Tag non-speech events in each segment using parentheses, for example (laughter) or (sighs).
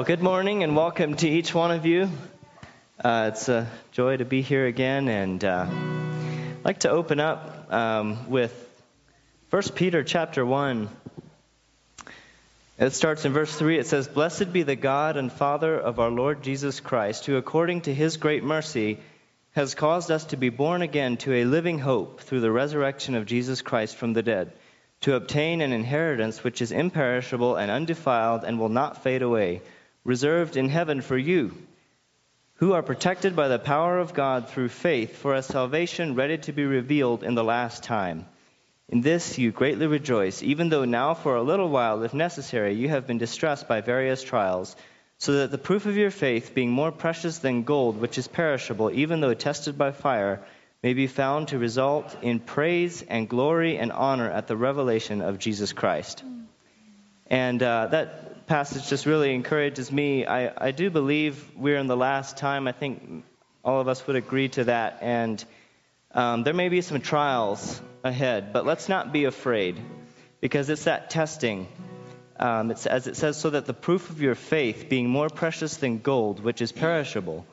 well, good morning and welcome to each one of you. Uh, it's a joy to be here again, and uh, I'd like to open up um, with 1 Peter chapter 1. It starts in verse 3. It says, Blessed be the God and Father of our Lord Jesus Christ, who according to his great mercy has caused us to be born again to a living hope through the resurrection of Jesus Christ from the dead to obtain an inheritance which is imperishable and undefiled and will not fade away, reserved in heaven for you, who are protected by the power of God through faith for a salvation ready to be revealed in the last time. In this you greatly rejoice, even though now for a little while, if necessary, you have been distressed by various trials, so that the proof of your faith, being more precious than gold, which is perishable, even though tested by fire, may be found to result in praise and glory and honor at the revelation of Jesus Christ. And uh, that passage just really encourages me. I, I do believe we're in the last time. I think all of us would agree to that. And um, there may be some trials ahead, but let's not be afraid because it's that testing. Um, it's, as it says, so that the proof of your faith, being more precious than gold, which is perishable,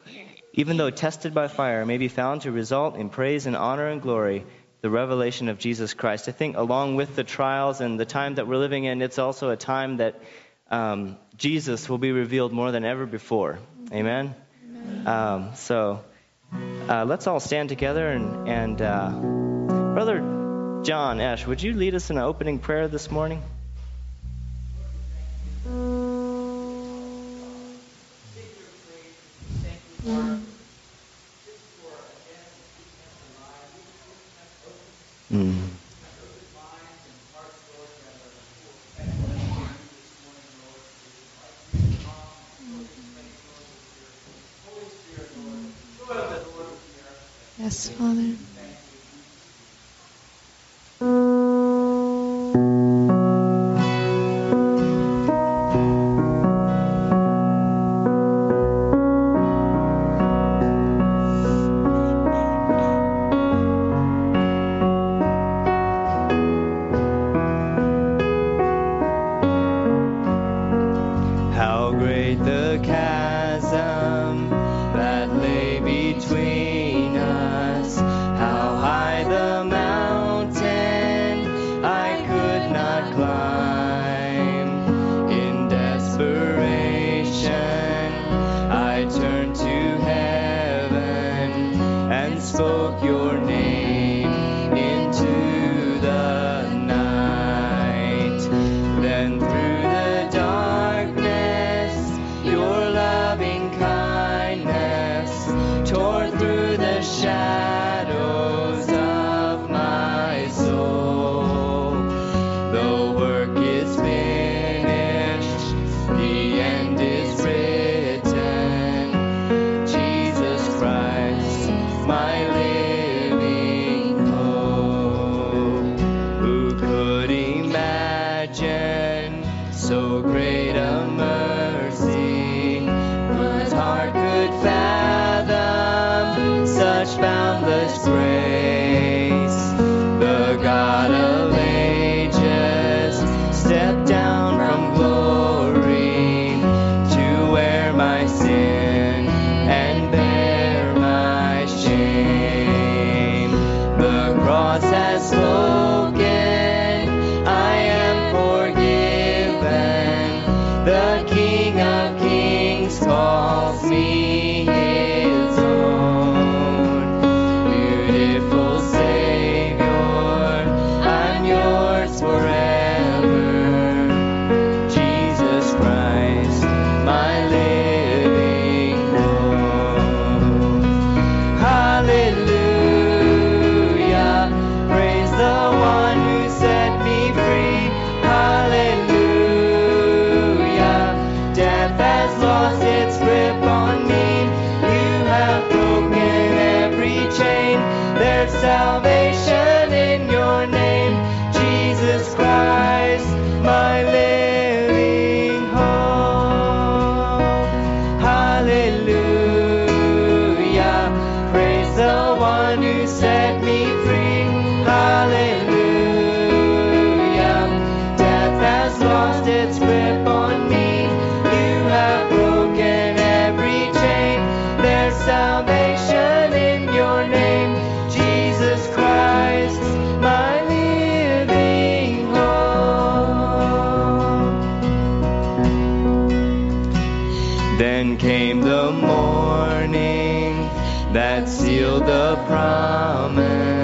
even though tested by fire, may be found to result in praise and honor and glory, the revelation of Jesus Christ. I think, along with the trials and the time that we're living in, it's also a time that um, Jesus will be revealed more than ever before. Amen? Um, so uh, let's all stand together and, and uh, Brother John Ash, would you lead us in an opening prayer this morning? Mm. Yes, Father. In your Then came the morning that sealed the promise.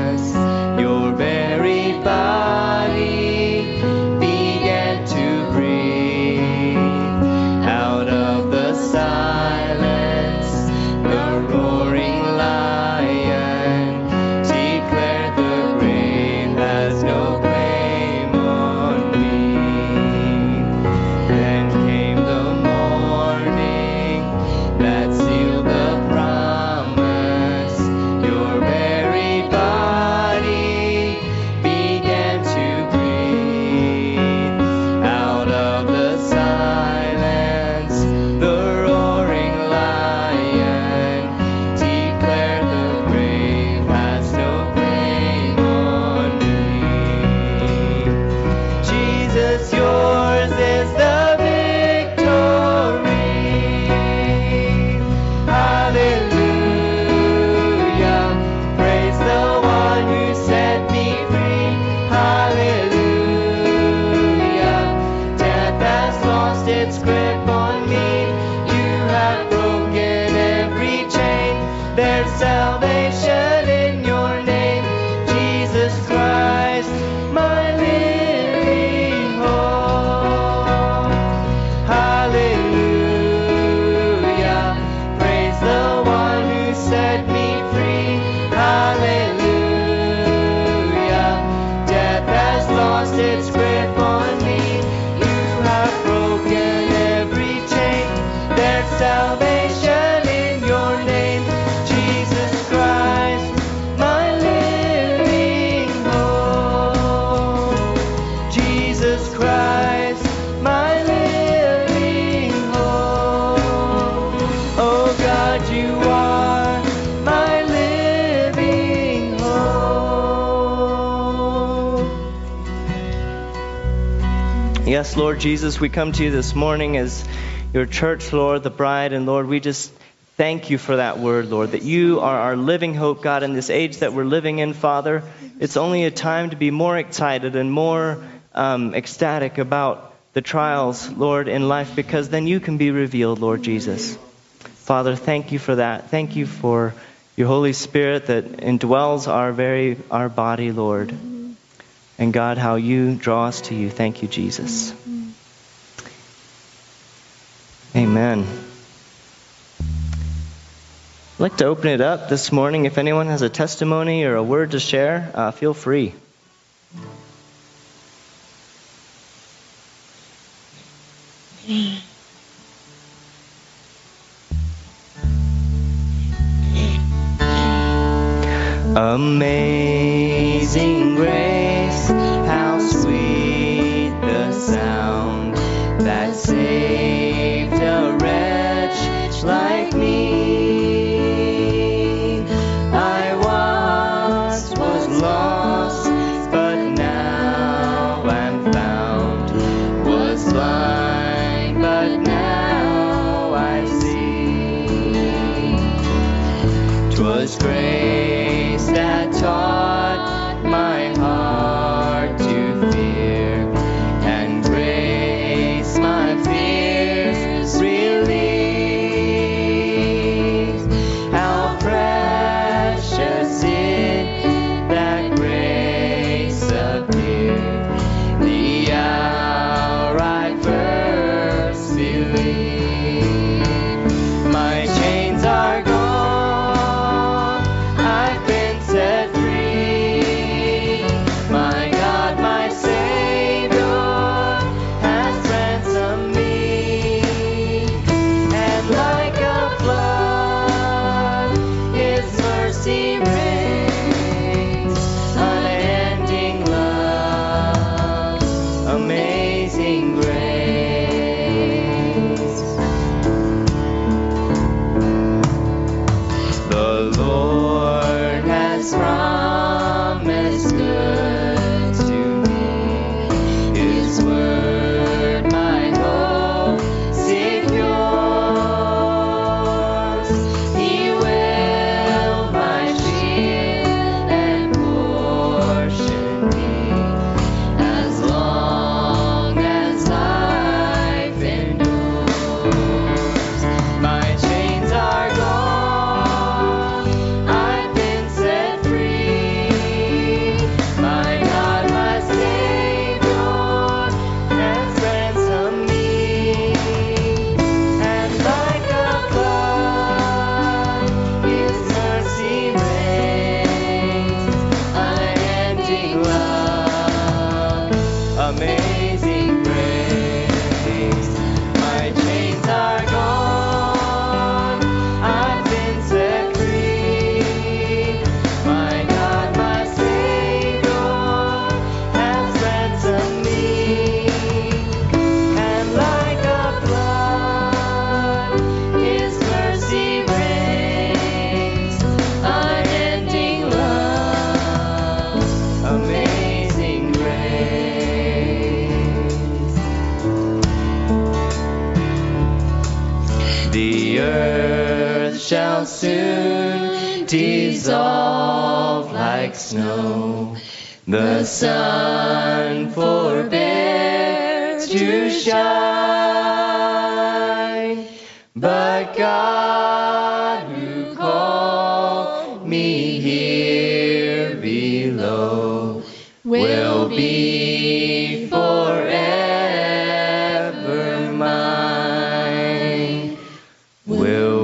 Lord Jesus, we come to you this morning as your church, Lord, the bride, and Lord, we just thank you for that word, Lord, that you are our living hope, God, in this age that we're living in, Father. It's only a time to be more excited and more um, ecstatic about the trials, Lord, in life, because then you can be revealed, Lord Jesus. Father, thank you for that. Thank you for your Holy Spirit that indwells our very our body, Lord. And God, how you draw us to you. Thank you, Jesus. I'd like to open it up this morning. If anyone has a testimony or a word to share, uh, feel free. (clears throat) Amazing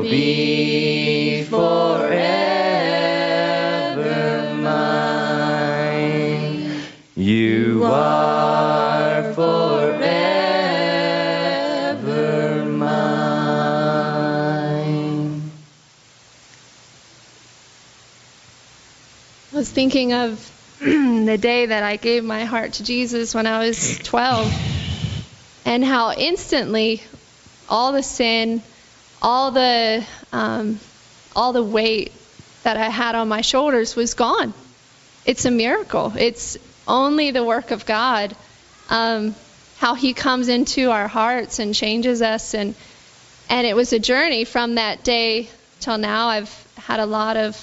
be forever mine. You are forever mine. I was thinking of (clears throat) the day that I gave my heart to Jesus when I was 12 and how instantly all the sin, all the um, all the weight that I had on my shoulders was gone. It's a miracle. It's only the work of God. Um, how He comes into our hearts and changes us, and and it was a journey from that day till now. I've had a lot of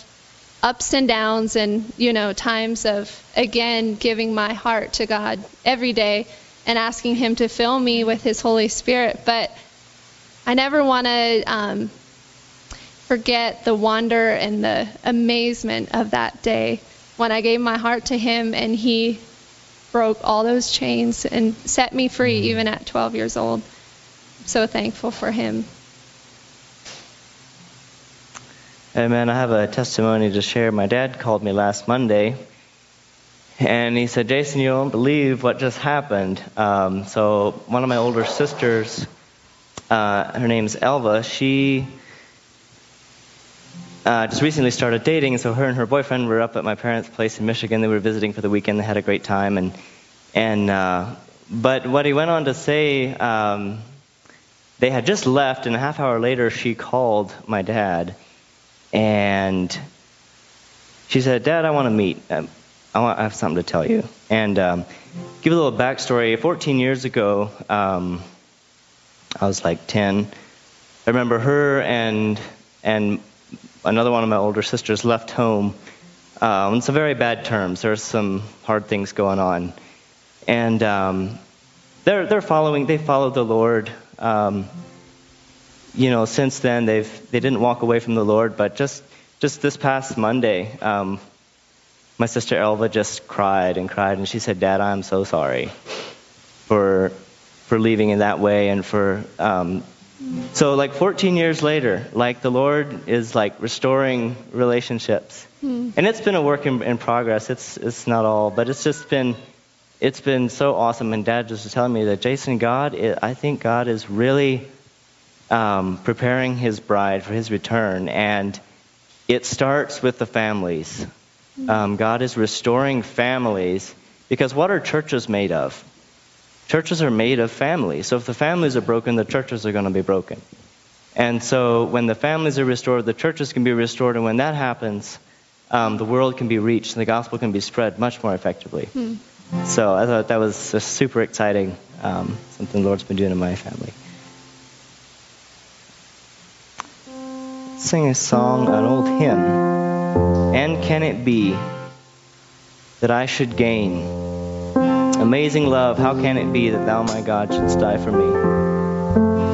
ups and downs and you know times of again giving my heart to God every day and asking him to fill me with his holy spirit but I never want to um, forget the wonder and the amazement of that day when I gave my heart to him and he broke all those chains and set me free even at 12 years old so thankful for him Amen. I have a testimony to share. My dad called me last Monday, and he said, "Jason, you won't believe what just happened." Um, so one of my older sisters, uh, her name's Elva. She uh, just recently started dating, and so her and her boyfriend were up at my parents' place in Michigan. They were visiting for the weekend. They had a great time, and and uh, but what he went on to say. Um, they had just left, and a half hour later, she called my dad, and she said, "Dad, I want to meet. Um, I, want, I have something to tell you." And um, give a little backstory. 14 years ago, um, I was like 10. I remember her and and another one of my older sisters left home um, on some very bad terms. There's some hard things going on, and um, they're they're following. They followed the Lord. Um, you know, since then they've they didn't walk away from the Lord, but just just this past Monday, um, my sister Elva just cried and cried, and she said, "Dad, I'm so sorry for for leaving in that way, and for um, so like 14 years later, like the Lord is like restoring relationships, and it's been a work in, in progress. It's it's not all, but it's just been it's been so awesome. And Dad just was telling me that Jason, God, I think God is really um, preparing His bride for His return, and it starts with the families. Um, God is restoring families because what are churches made of? Churches are made of families. So if the families are broken, the churches are going to be broken. And so when the families are restored, the churches can be restored, and when that happens, um, the world can be reached and the gospel can be spread much more effectively. So I thought that was super exciting, um, something the Lord's been doing in my family. Sing a song, an old hymn. And can it be that I should gain amazing love? How can it be that thou, my God, shouldst die for me?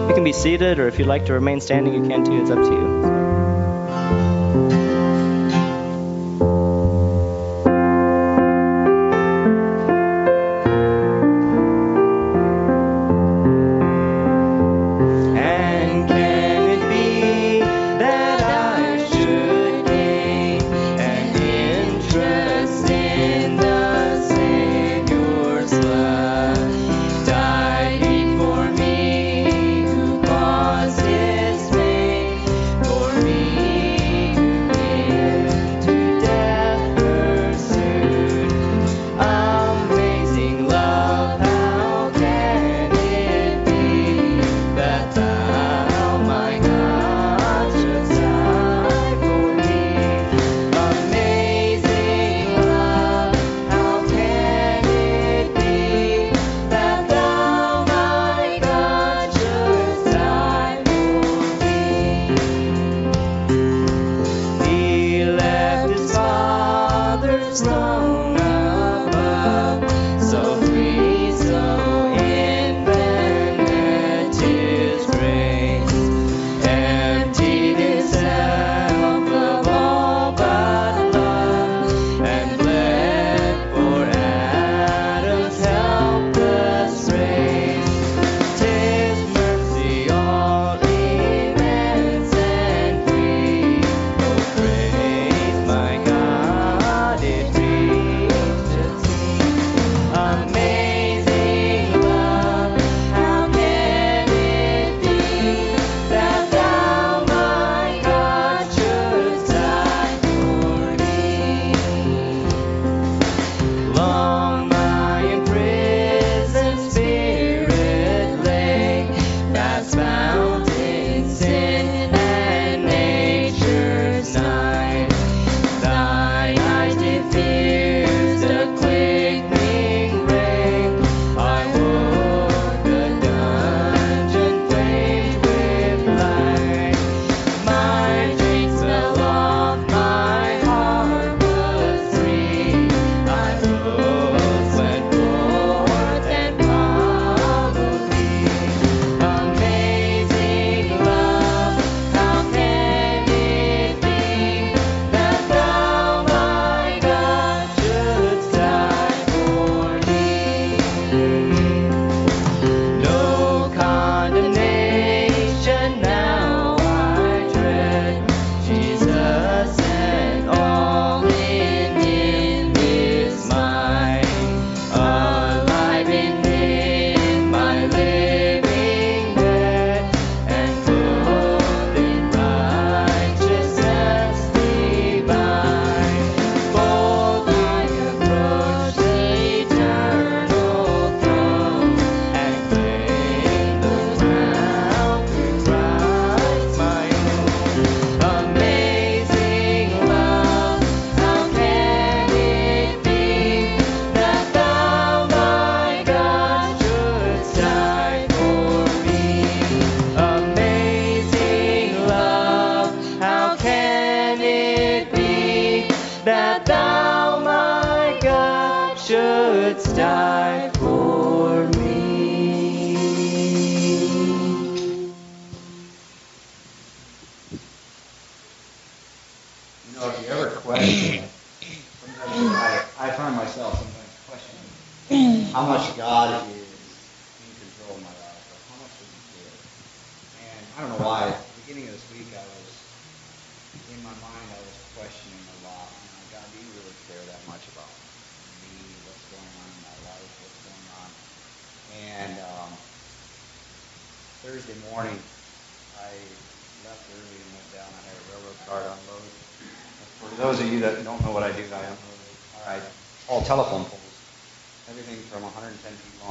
You can be seated, or if you'd like to remain standing, you can too. It's up to you.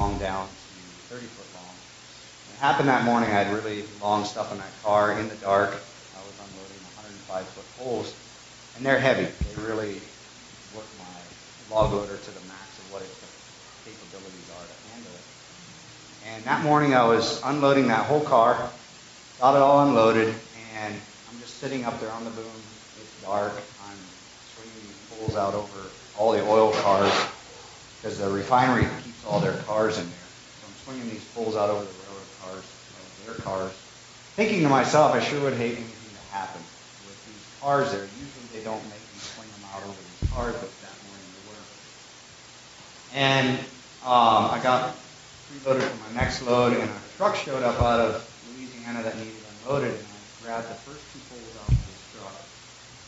Long down to 30 foot long. It happened that morning. I had really long stuff in that car in the dark. I was unloading 105 foot poles, and they're heavy. They really work my log loader to the max of what its capabilities are to handle it. And that morning I was unloading that whole car, got it all unloaded, and I'm just sitting up there on the boom. It's dark. I'm swinging poles out over all the oil cars because the refinery all their cars in there. So I'm swinging these poles out over the railroad cars, their cars, thinking to myself, I sure would hate anything to happen with these cars there. Usually they don't make me swing them out over these cars, but that morning they were. And um, I got preloaded for my next load, and a truck showed up out of Louisiana that needed unloaded, and I grabbed the first two poles off of this truck,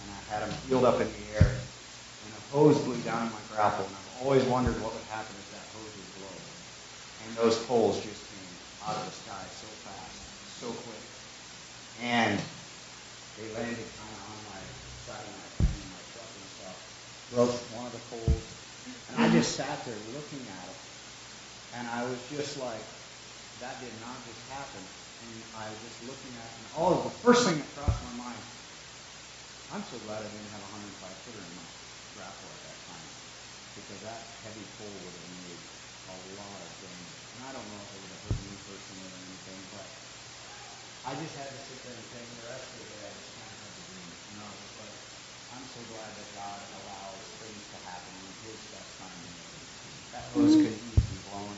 and I had them peeled up in the air, and a hose blew down in my grapple, and I've always wondered what would happen if that hose would blow. And those poles just came out of the sky so fast, so quick, and they landed kind of on my side of my frame, my truck and stuff, broke one of the poles, and I just sat there looking at it, and I was just like, that did not just happen. And I was just looking at it, and all of the first thing that crossed my mind, I'm so glad I didn't have a 105 footer in my grapple at that time, because that heavy pole would have made a lot of damage. And I don't know if it would have hurt me personally or anything, but I just had to sit there and think the rest of the day I just kind of had to dream. And I was just like, I'm so glad that God allows things to happen in His best time. That hose could easily be blown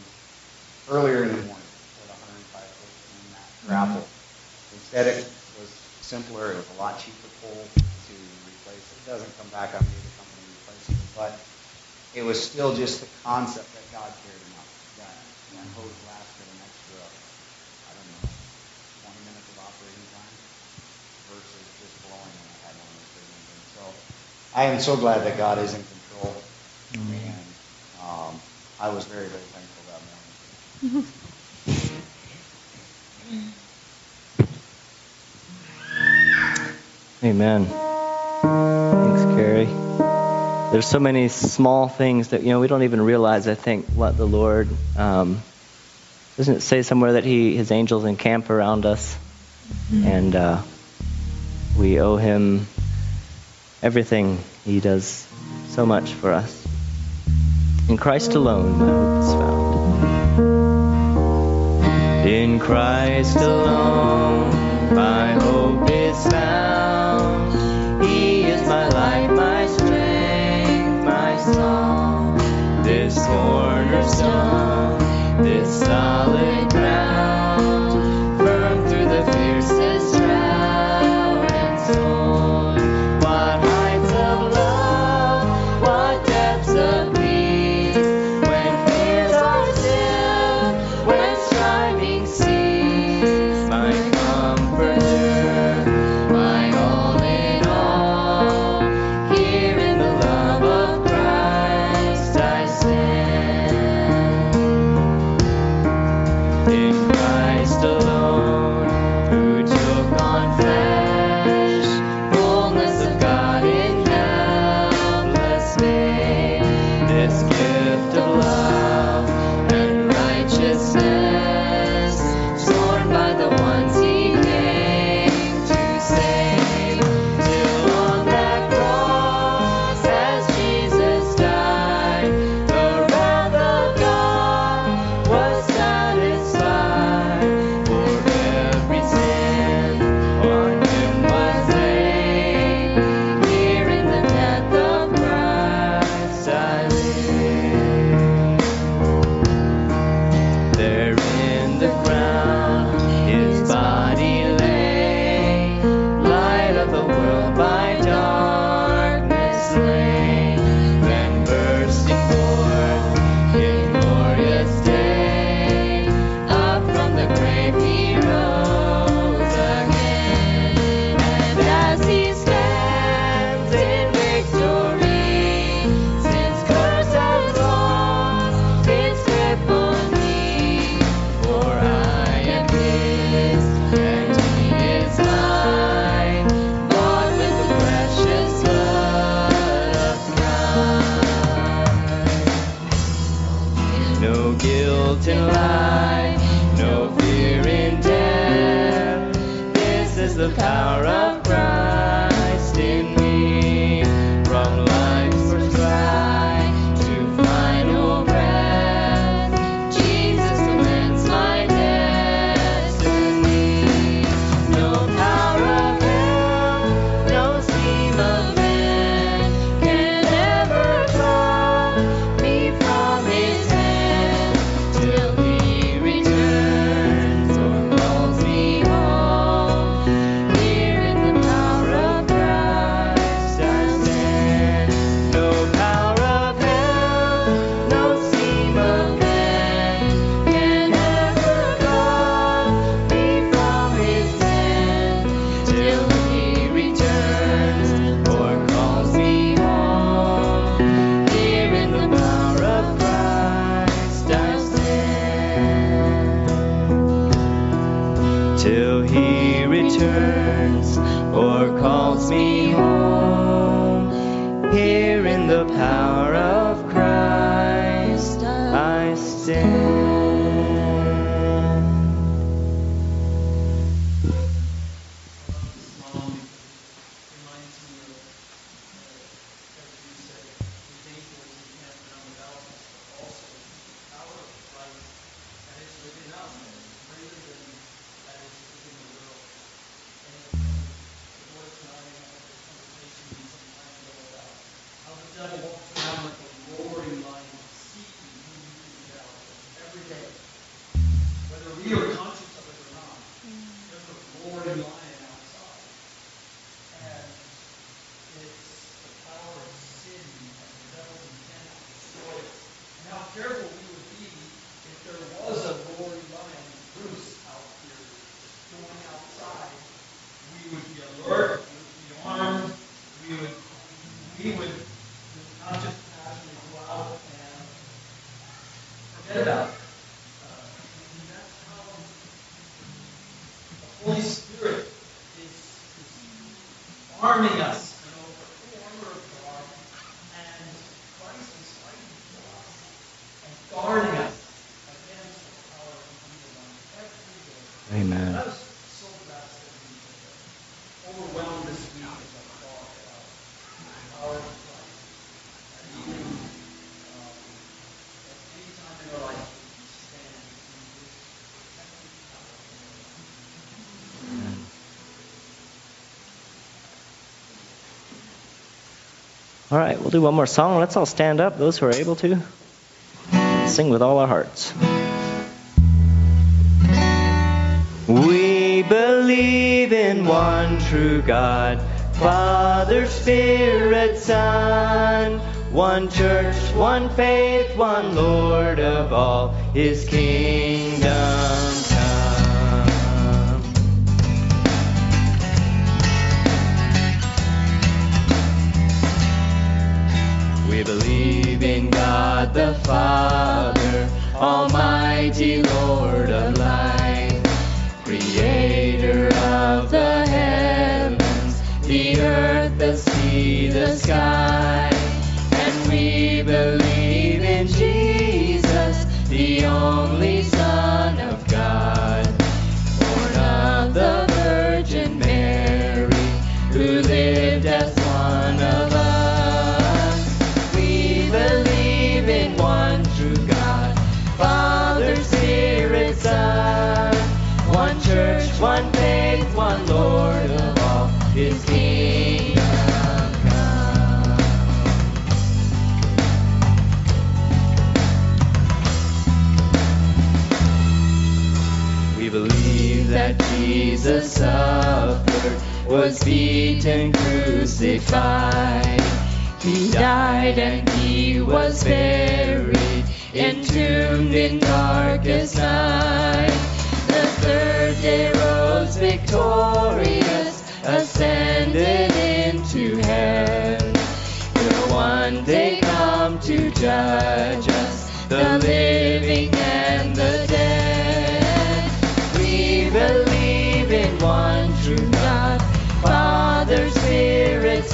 earlier in the morning with a 105 foot in that mm-hmm. grapple. Instead, it was simpler. It was a lot cheaper pole to replace. It doesn't come back on me, the company replacing it, but it was still just the concept that God cared enough that that hose lasted an extra, I don't know, 20 minutes of operating time versus just blowing when I had one of those big. And so I am so glad that God is in control, and um, I was very, very thankful about that morning. (laughs) Amen. There's so many small things that you know we don't even realize. I think what the Lord um, doesn't it say somewhere that He His angels encamp around us, and uh, we owe Him everything. He does so much for us. In Christ alone, my hope is found. In Christ alone, my hope is found. Cornerstone, this solid harming us. All right, we'll do one more song. Let's all stand up, those who are able to. Sing with all our hearts. We believe in one true God, Father, Spirit, Son. One church, one faith, one Lord of all, his kingdom believe in God the Father, Almighty Lord of Life, Creator of the heavens, the earth, the sea, the sky. And we believe in Jesus, the only Jesus suffered, was beaten, crucified. He died and he was buried, entombed in darkest night. The third day rose victorious, ascended into heaven. Will one day come to judge us, the living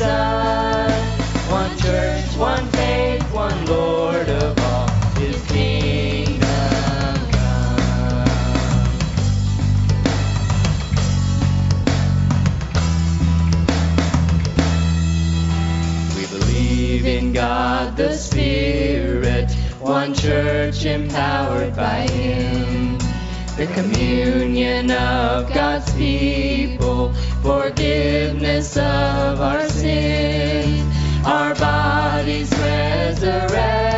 One church, one faith, one Lord of all, His kingdom come. We believe in God the Spirit, one church empowered by Him. The communion of God's people forgiveness of our sins, our bodies resurrected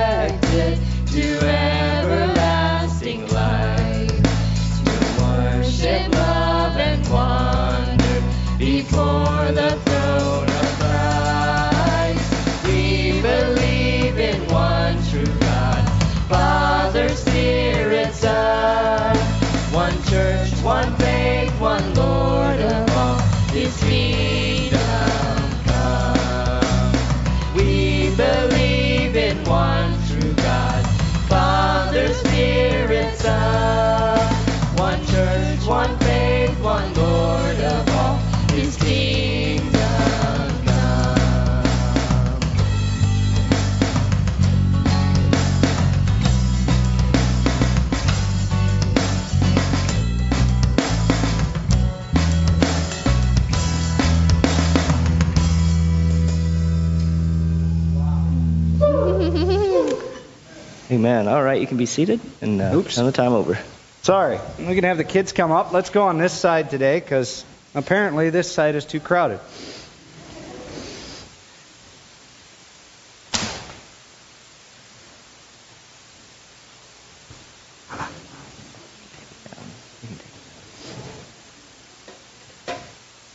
Amen. All right, you can be seated and uh, Oops. turn the time over. Sorry. We're going to have the kids come up. Let's go on this side today because apparently this side is too crowded.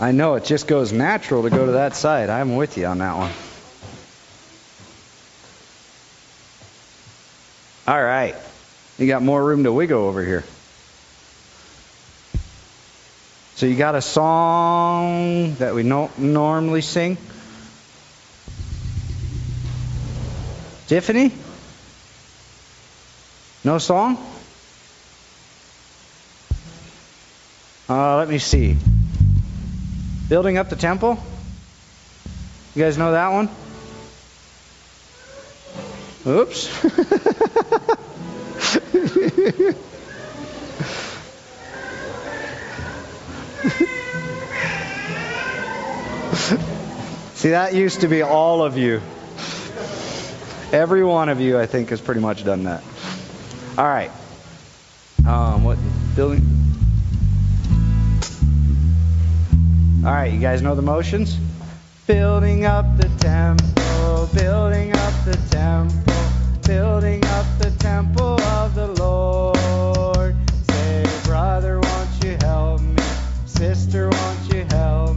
I know it just goes natural to go to that side. I'm with you on that one. All right. You got more room to wiggle over here. So you got a song that we no- normally sing? Tiffany? No song? Uh, let me see. Building up the temple? You guys know that one? Oops. See, that used to be all of you. Every one of you, I think, has pretty much done that. All right. Um, what building? All right, you guys know the motions? Building up the temple, building up the temple, building up the temple of the Lord. Say, brother, won't you help me? Sister, won't you help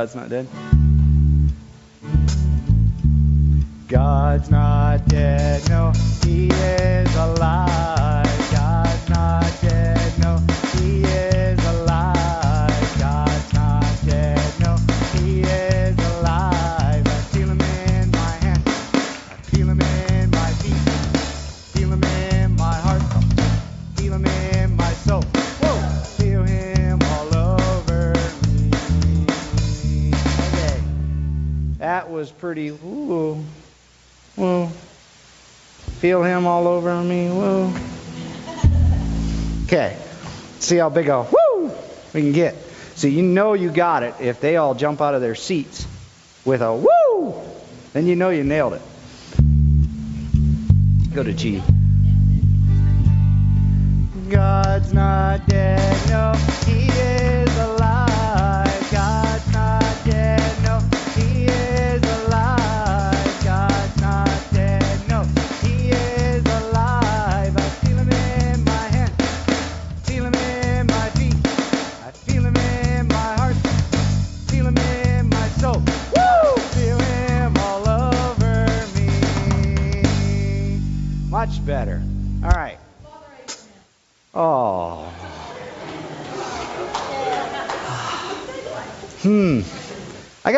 God's not dead. God's not dead, no, Feel him all over me. Whoa. Okay. See how big a woo we can get. So you know you got it if they all jump out of their seats with a woo. Then you know you nailed it. Go to G. God's not dead, no, He is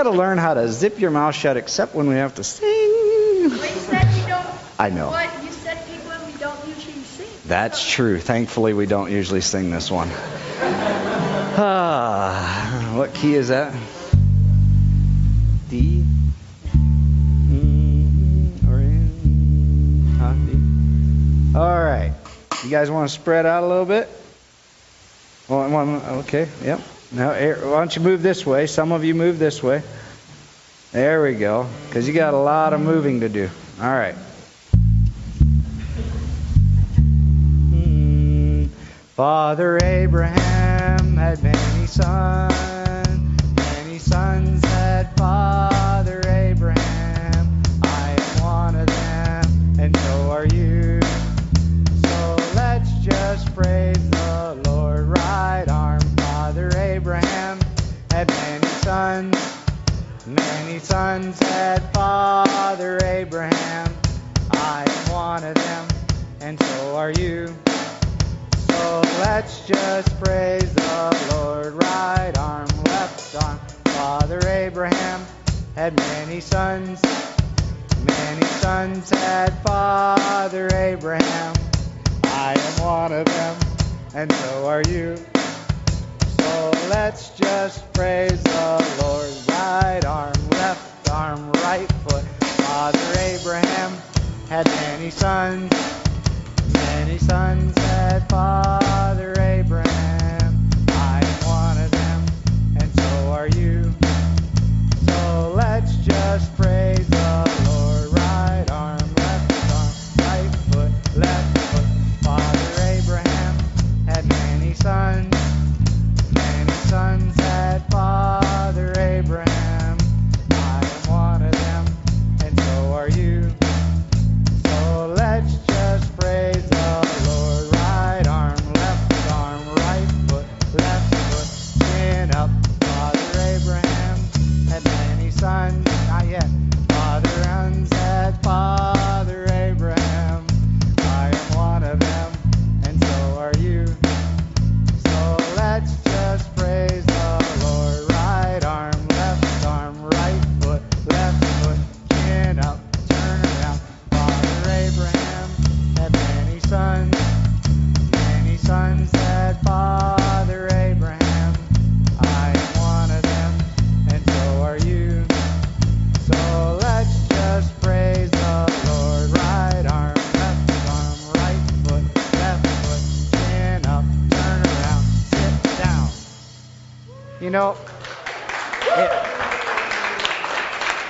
got to learn how to zip your mouth shut except when we have to sing. I I know. What? You said people and we don't usually sing. That's true. Thankfully, we don't usually sing this one. Ah, (sighs) what key is that? D. Mm, or in, huh, D. All right. You guys want to spread out a little bit? One, one, okay. Yep. Now, eh, why don't you move this way? Some of you move this way. There we go. Because you got a lot of moving to do. All right. Hmm. Father Abraham know,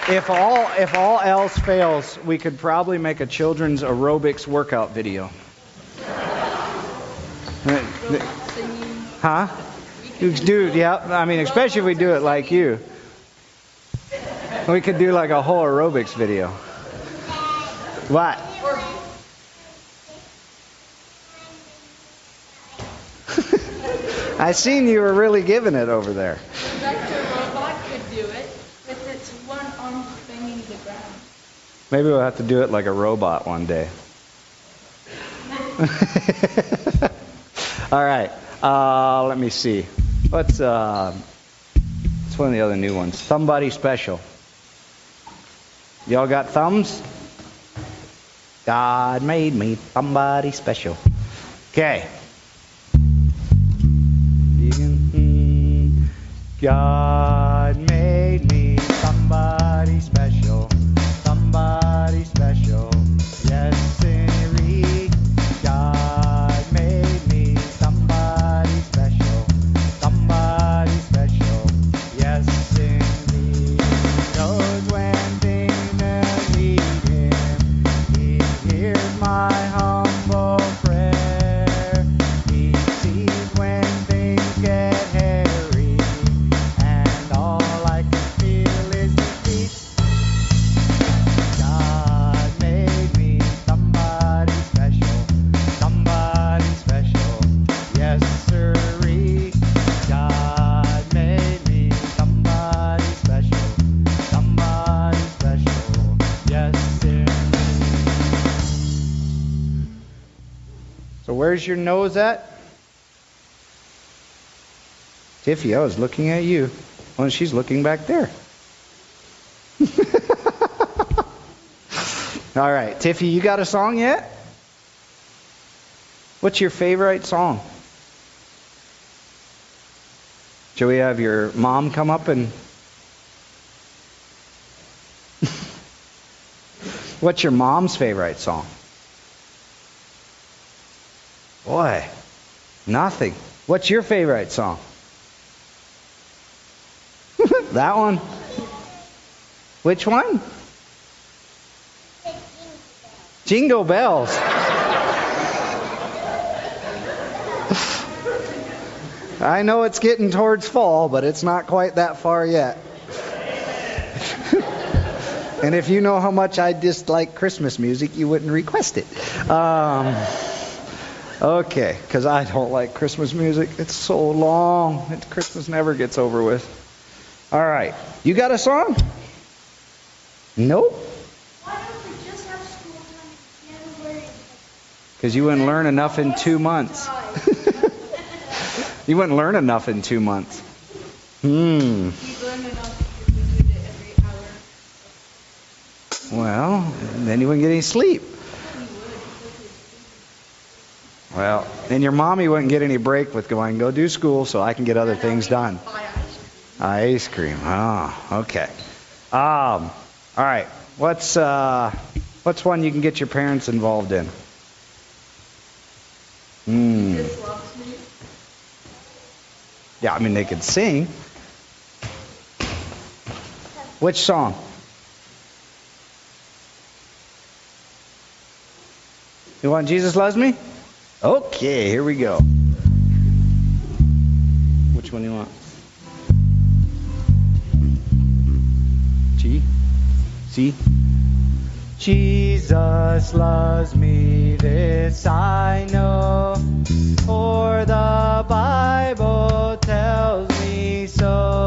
if all if all else fails, we could probably make a children's aerobics workout video. Huh? Dude, yeah. I mean, especially if we do it like you. We could do like a whole aerobics video. What? I seen you were really giving it over there. Dr. Robot could do it with its one arm banging the ground. Maybe we'll have to do it like a robot one day. (laughs) All right. Uh, let me see. What's uh, what's one of the other new ones? Somebody special. Y'all got thumbs? God made me somebody special. Okay. God made me somebody special. Where's your nose at? Tiffy, I was looking at you. Well, she's looking back there. (laughs) All right, Tiffy, you got a song yet? What's your favorite song? Shall we have your mom come up and. (laughs) What's your mom's favorite song? Boy, nothing. What's your favorite song? (laughs) that one? Which one? Jingle bells. I know it's getting towards fall, but it's not quite that far yet. (laughs) and if you know how much I dislike Christmas music, you wouldn't request it. Um, okay, because I don't like Christmas music. It's so long. It, Christmas never gets over with. All right. You got a song? Nope. Why don't we just have school time January? Because you wouldn't learn enough in two months. (laughs) you wouldn't learn enough in two months. Hmm. You learn enough if we did it every hour. Well, then you wouldn't get any sleep. Well, and your mommy wouldn't get any break with going, go do school so I can get other things done. Ice cream. Oh, okay. Um, all right. What's uh, what's one you can get your parents involved in? Hmm. Yeah, I mean they could sing. Which song? You want Jesus loves me? Okay, here we go. Which one do you want? G? C? Jesus loves me, this I know, for the Bible tells me so.